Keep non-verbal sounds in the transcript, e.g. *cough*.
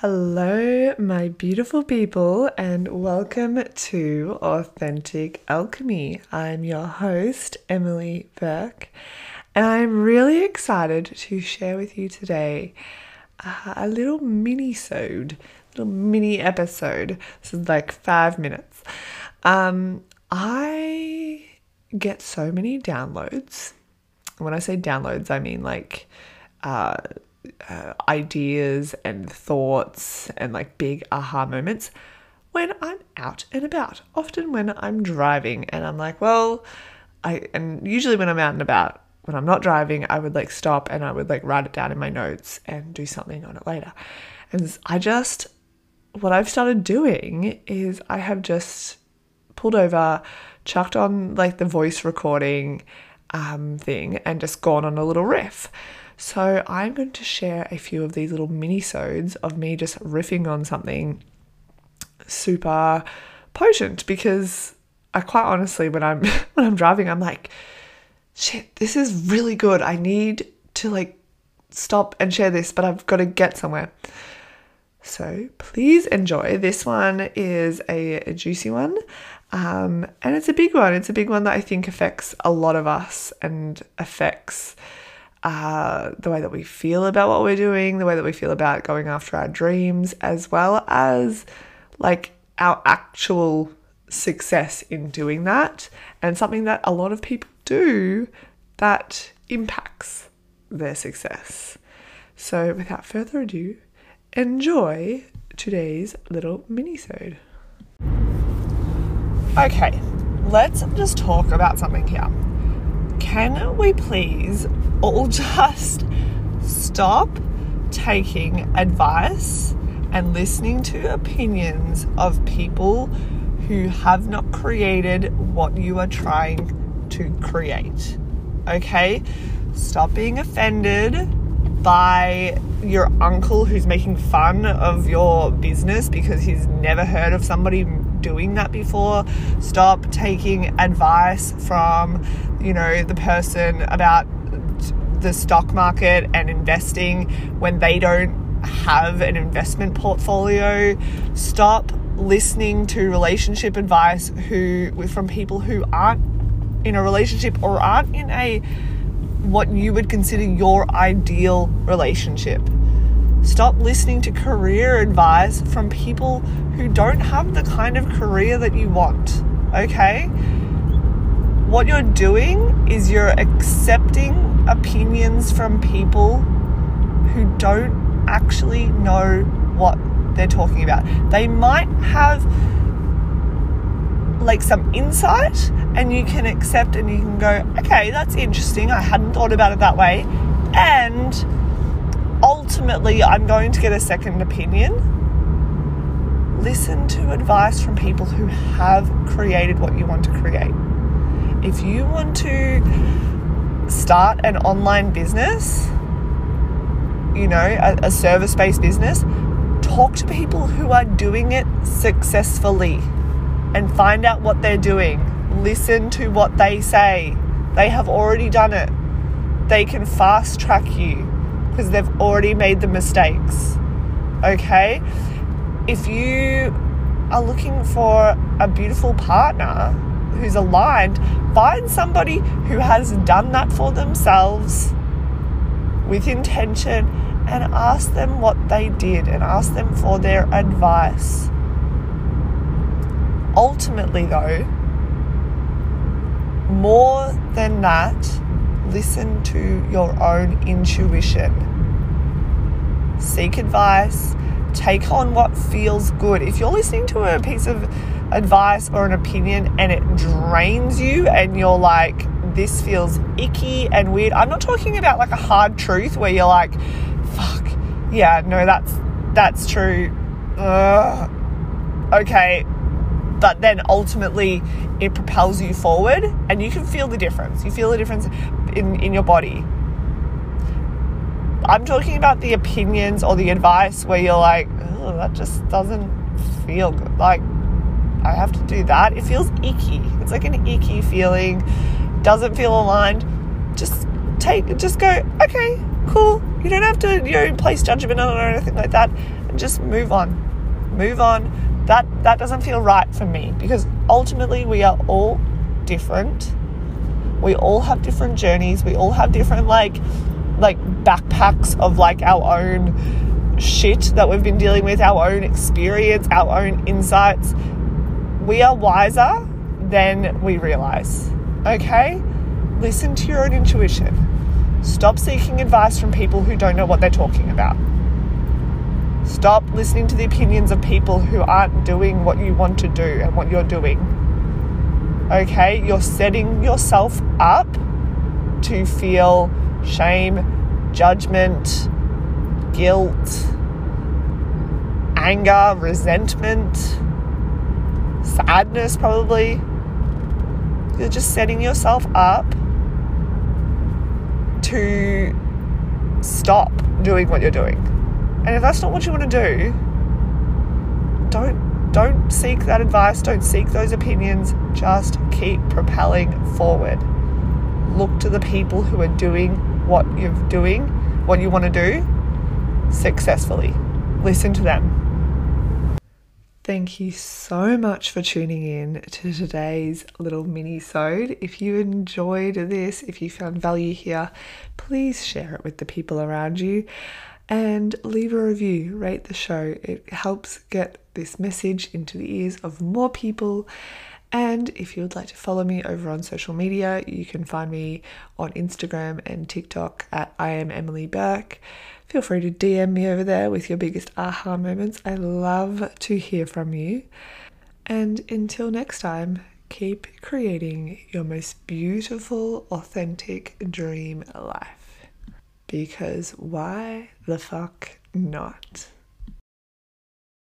Hello, my beautiful people, and welcome to Authentic Alchemy. I'm your host, Emily Bourke, and I'm really excited to share with you today uh, a little mini-sode, little mini episode. This is like five minutes. Um, I get so many downloads. When I say downloads, I mean like uh, uh, ideas and thoughts and like big aha moments when I'm out and about. Often when I'm driving and I'm like, well, I, and usually when I'm out and about, when I'm not driving, I would like stop and I would like write it down in my notes and do something on it later. And I just, what I've started doing is I have just pulled over, chucked on like the voice recording um, thing, and just gone on a little riff. So I'm going to share a few of these little mini-sodes of me just riffing on something super potent because I quite honestly when I'm *laughs* when I'm driving I'm like shit this is really good. I need to like stop and share this but I've got to get somewhere. So please enjoy. This one is a, a juicy one um, and it's a big one. It's a big one that I think affects a lot of us and affects uh, the way that we feel about what we're doing, the way that we feel about going after our dreams, as well as like our actual success in doing that, and something that a lot of people do that impacts their success. So, without further ado, enjoy today's little mini-sode. Okay, let's just talk about something here can we please all just stop taking advice and listening to opinions of people who have not created what you are trying to create? Okay? Stop being offended by your uncle who's making fun of your business because he's never heard of somebody doing that before. Stop taking advice from, you know, the person about the stock market and investing when they don't have an investment portfolio. Stop listening to relationship advice who from people who aren't in a relationship or aren't in a what you would consider your ideal relationship. Stop listening to career advice from people who don't have the kind of career that you want, okay? What you're doing is you're accepting opinions from people who don't actually know what they're talking about. They might have like some insight and you can accept and you can go, okay, that's interesting. I hadn't thought about it that way. And ultimately, I'm going to get a second opinion. Listen to advice from people who have created what you want to create. If you want to start an online business, you know, a, a service based business, talk to people who are doing it successfully and find out what they're doing. Listen to what they say. They have already done it. They can fast track you because they've already made the mistakes. Okay? If you are looking for a beautiful partner who's aligned, find somebody who has done that for themselves with intention and ask them what they did and ask them for their advice. Ultimately, though, more than that, listen to your own intuition. Seek advice, take on what feels good. If you're listening to a piece of advice or an opinion and it drains you and you're like, this feels icky and weird, I'm not talking about like a hard truth where you're like, fuck, yeah, no, that's that's true. Ugh. Okay, but then ultimately it propels you forward and you can feel the difference. You feel the difference in, in your body. I'm talking about the opinions or the advice where you're like, oh, that just doesn't feel good. Like, I have to do that. It feels icky. It's like an icky feeling. Doesn't feel aligned. Just take, just go, okay, cool. You don't have to, you know, place judgment on it or anything like that And just move on. Move on. That that doesn't feel right for me because ultimately we are all different. We all have different journeys. We all have different like like backpacks of like our own shit that we've been dealing with, our own experience, our own insights. We are wiser than we realize. Okay? Listen to your own intuition. Stop seeking advice from people who don't know what they're talking about. Stop listening to the opinions of people who aren't doing what you want to do and what you're doing. Okay? You're setting yourself up to feel shame, judgment, guilt, anger, resentment, sadness, probably. You're just setting yourself up to stop doing what you're doing. And if that's not what you want to do, don't don't seek that advice, don't seek those opinions, just keep propelling forward. Look to the people who are doing what you're doing, what you want to do successfully. Listen to them. Thank you so much for tuning in to today's little mini-sode. If you enjoyed this, if you found value here, please share it with the people around you and leave a review, rate the show. It helps get this message into the ears of more people. And if you would like to follow me over on social media, you can find me on Instagram and TikTok at I am Emily Bourke. Feel free to DM me over there with your biggest aha moments. I love to hear from you. And until next time, keep creating your most beautiful, authentic dream life. Because why the fuck not?